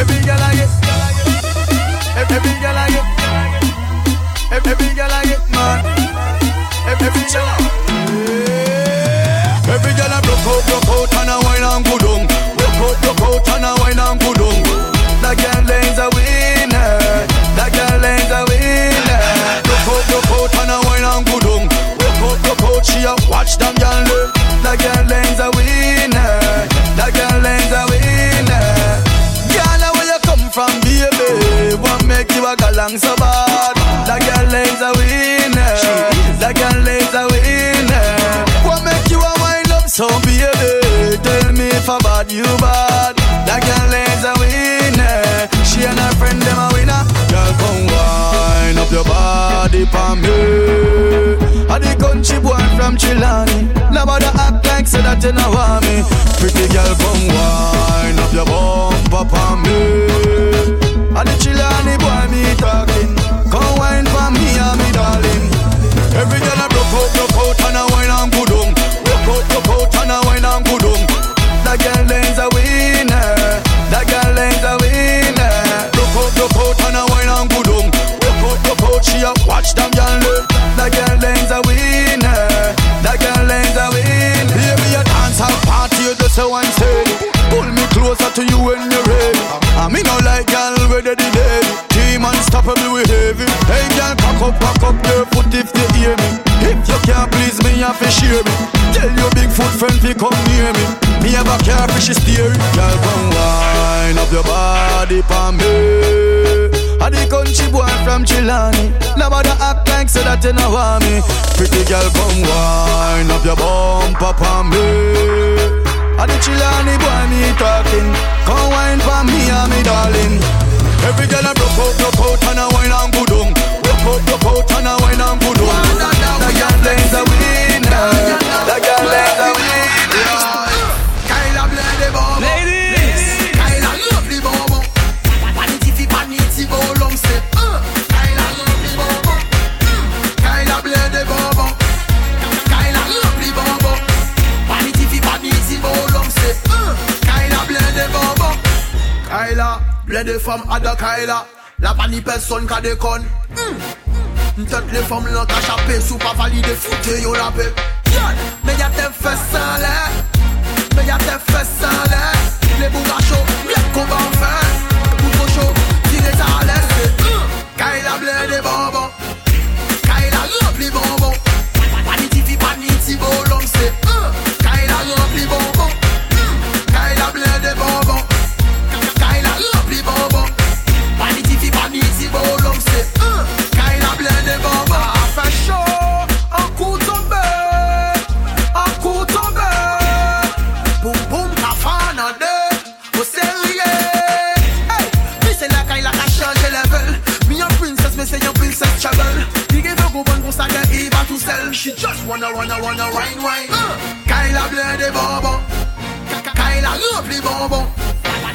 Every girl I get, every girl I get, every girl I get, girl, every so, baby? Tell me if I bad, you bad. That girl is a winner. She and her friend them a winner. Girl, come wind up your body for me. I the country boy from Chilani. Nobody act like say that you know want me. Pretty girl, come wine up your bumper for me. I the Chilani boy me talking. Come wine for me up, cock up your foot if they hear me. If you can't please me, have to share me. Tell your big foot friend to come near me. Me have a car for she steer. Girl, come wine up your body for me. I the country boy from Chilani. Nobody act like say that you know want me. Pretty girl, come wine up your bumper for me. I the Chilani boy me talking. Come wine for me and me darling. Every girl I broke out, broke out and a wine and go down. Broke out, and a wine and. That girl is a winner. That girl is a winner. Kyla blende bobo Ladies. Kyla lovely bobo Vanity fi vanity bolom se uh. Kyla lovely bobo Mm. Kyla blende bobo Kyla lovely bobo Vanity fi vanity bolom se uh. Kyla blende bobo Kyla blende femme ada Kyla La pani personne ka kon mm. Mtèt le fòm lan ka chapè Sou pa valide foute yo la pe Yon, me yate fè san lè Me yate fè san lè wanna wanna wanna wine wine uh. Kyla bleu des bonbons Ka- Kyla rempli bonbons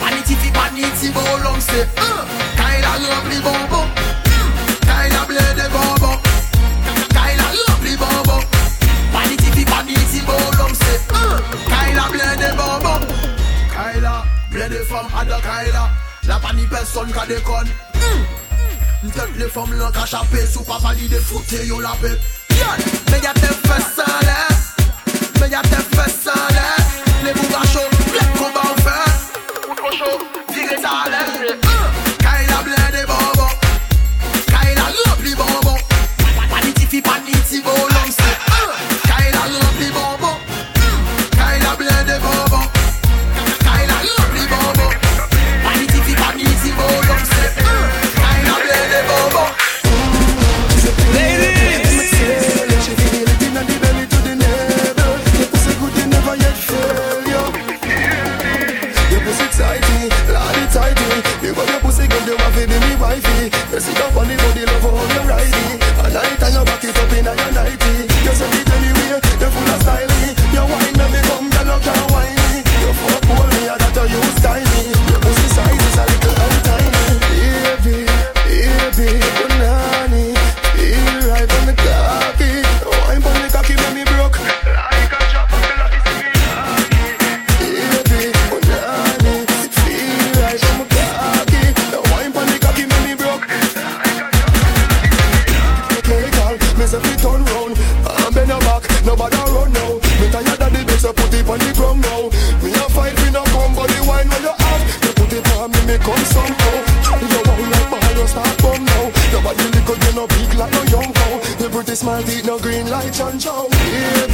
Vanity fi vanity bolom c'est uh. Kyla rempli bonbons Mm. Kyla bleu des bonbons Kyla rempli bonbons Vanity fi vanity bolom c'est uh. Kyla bleu des bonbons Kyla des femmes à de Kyla La pani personne ka déconne mm. Toutes les femmes là ka chapé Sous pas validé foutez yo la paix Yeah. Mais y'a tes Pretty smart, no green light, John Chow Baby,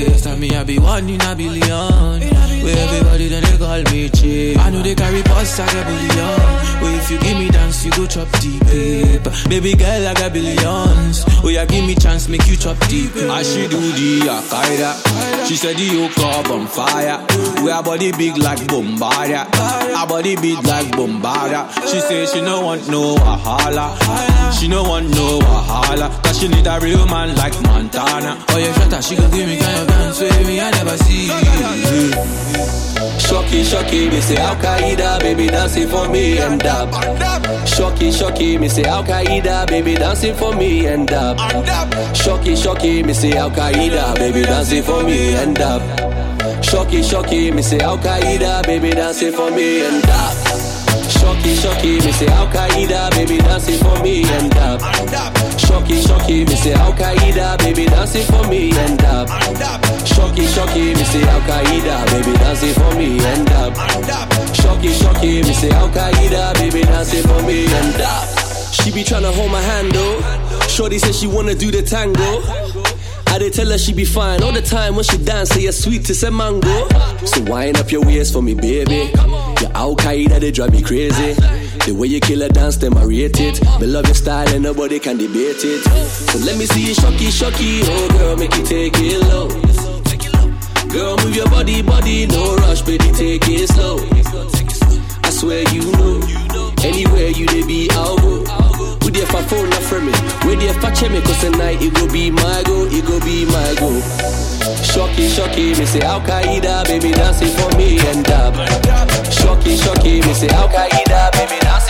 girl, I got billions. Oh, yeah, give me chance, make you chop deep. I she do the Akaida. She said the yoke up on fire. We are body big like Bombardia. Our body big like Bombardia. She say she no want no wahala. She no want no wahala. Cause she need a real man like Montana. Oh, yeah, shut up, she gon' give me kind of dance me, I never see. Shocky, shocky, me say Al Qaeda, baby dancing for me and dab. Shocky, shocky, me say Al Qaeda, baby dancing for me and dab. Shocky, shocky, me say Al Qaeda, baby dancing for me and dab. Shocky, shocky, me say Al Qaeda, baby dancing for me and dab. Shocky, shocky, me say Al Qaeda, baby dancing for me and up. Shocky, shocky, me say Al Qaeda, baby dancing for me and up. Shocky, shocky, me say Al Qaeda, baby dancing for me and up. Shocky, shocky, me say Al Qaeda, baby dancing for me and dab. She be tryna hold my hand though. Shorty said she wanna do the tango. I did tell her she be fine all the time when she dance, say you're sweet to say mango. So wind up your waist for me, baby. Your Al Qaeda, they drive me crazy. The way you kill a dance, them I rate it. Me love your style and nobody can debate it. So let me see you shocky, shocky. Oh girl, make it take it low. Girl, move your body, body, no rush, baby, take it slow. I swear you know. Anywhere you they be, I'll phone not from me. With the for check me, cause tonight it go be my go, it go be my go. Shocky, shocky, me say Al Qaeda, baby dancing for me and dab. Shocky, shocky, me say Al Qaeda, baby dancing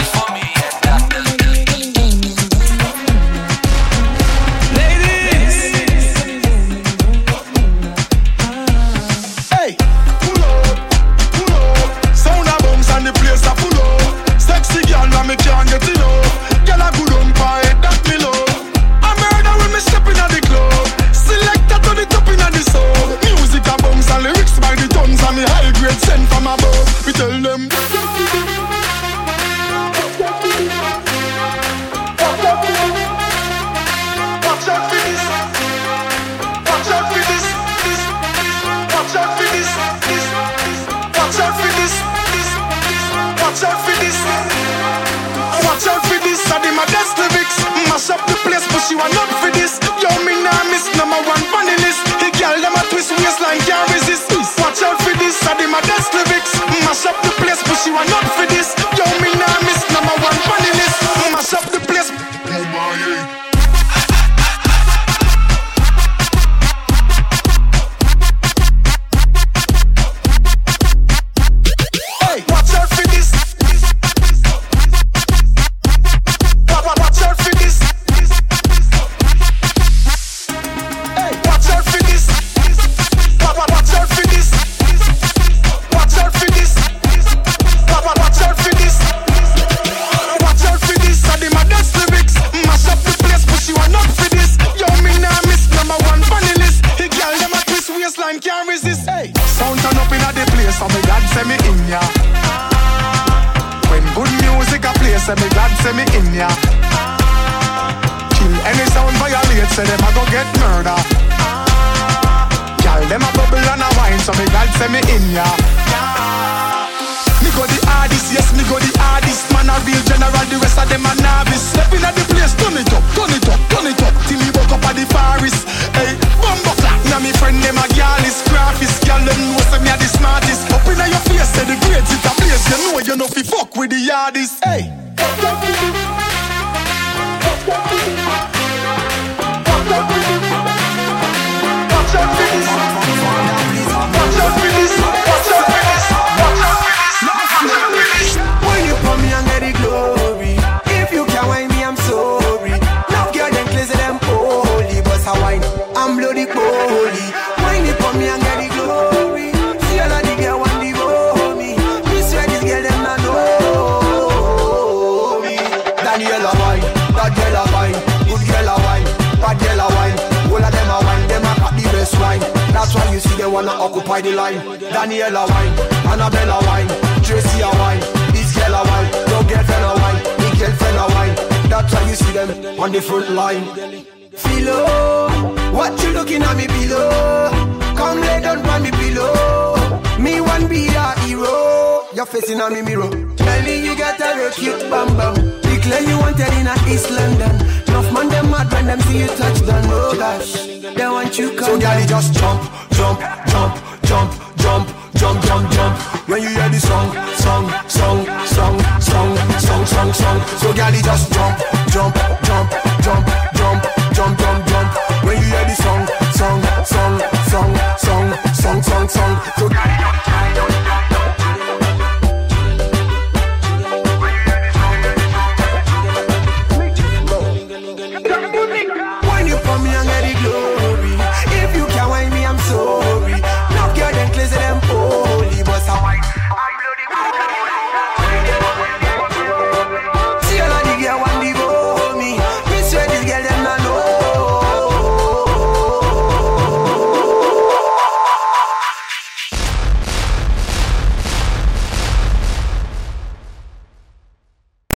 she want not say them a go get murder. Ah. Girl, them a bubble and a wine, so me glad say me in ya. Me go the hardest, yes, me go the hardest. Man a real general, the rest of them a novice. Step in at the place, turn it up, turn it up, turn it up. Till me woke up at the forest Hey, bumbo clap, now me friend them a gyal is graphist. Gyal them know say me a the smartest. Up inna your face, say the grades it a place You know you know fi fuck with the hardest Hey occupy the line. Daniela wine, Annabella wine, Tracy a wine, this girl a wine, your girlfriend a wine, me girlfriend a wine. That's why you see them on the front line. Philo, oh, what you looking at me below? Come lay down on me pillow. Me one be a hero. You're facing on me mirror. Tell me you got a real cute bam bam. Declare you wanted in a East London. Enough man them mad when them see you touch gosh, they want you So come girl, you just jump, jump, jump, jump, jump, jump, jump, jump. When you hear the song, song, song, song, song, song, song, song. So you just jump, jump,